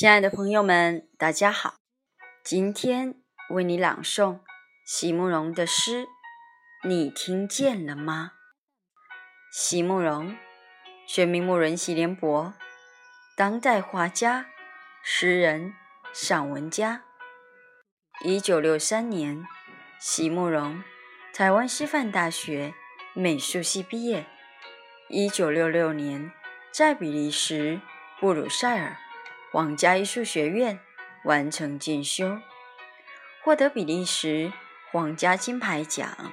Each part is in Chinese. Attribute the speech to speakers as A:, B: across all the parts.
A: 亲爱的朋友们，大家好！今天为你朗诵席慕容的诗，你听见了吗？席慕容，全名慕容席联博，当代画家、诗人、散文家。一九六三年，席慕容台湾师范大学美术系毕业。一九六六年，在比利时布鲁塞尔。皇家艺术学院完成进修，获得比利时皇家金牌奖、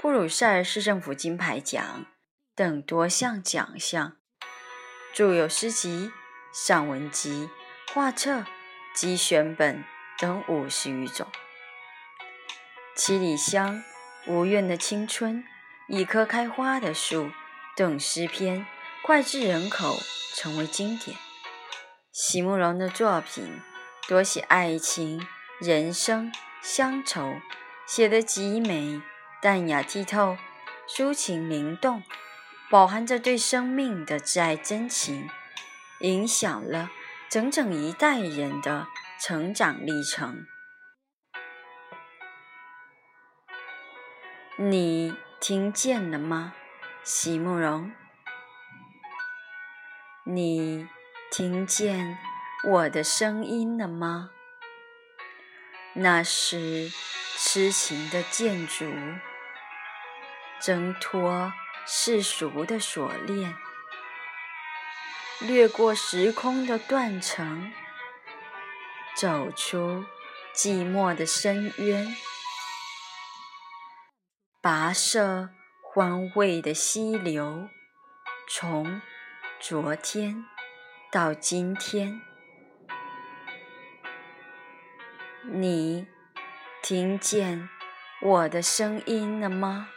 A: 布鲁塞尔市政府金牌奖等多项奖项，著有诗集、散文集、画册及选本等五十余种，《七里香》《无怨的青春》《一棵开花的树》等诗篇脍炙人口，成为经典。席慕容的作品多写爱情、人生、乡愁，写得极美、淡雅剔透、抒情灵动，饱含着对生命的挚爱真情，影响了整整一代人的成长历程。你听见了吗，席慕容？你？听见我的声音了吗？那是痴情的建筑，挣脱世俗的锁链，掠过时空的断层，走出寂寞的深渊，跋涉欢慰的溪流，从昨天。到今天，你听见我的声音了吗？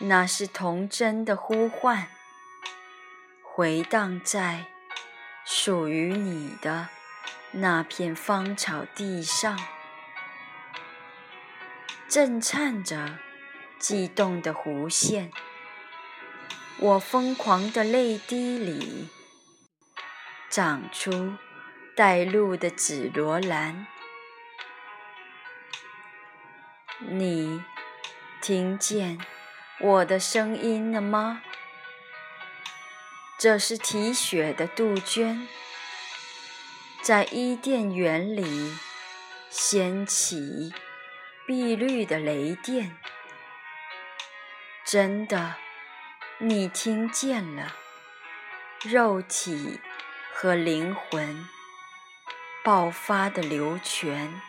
A: 那是童真的呼唤，回荡在属于你的那片芳草地上，震颤着悸动的弧线。我疯狂的泪滴里。长出带露的紫罗兰，你听见我的声音了吗？这是啼血的杜鹃，在伊甸园里掀起碧绿的雷电。真的，你听见了，肉体。和灵魂爆发的流泉。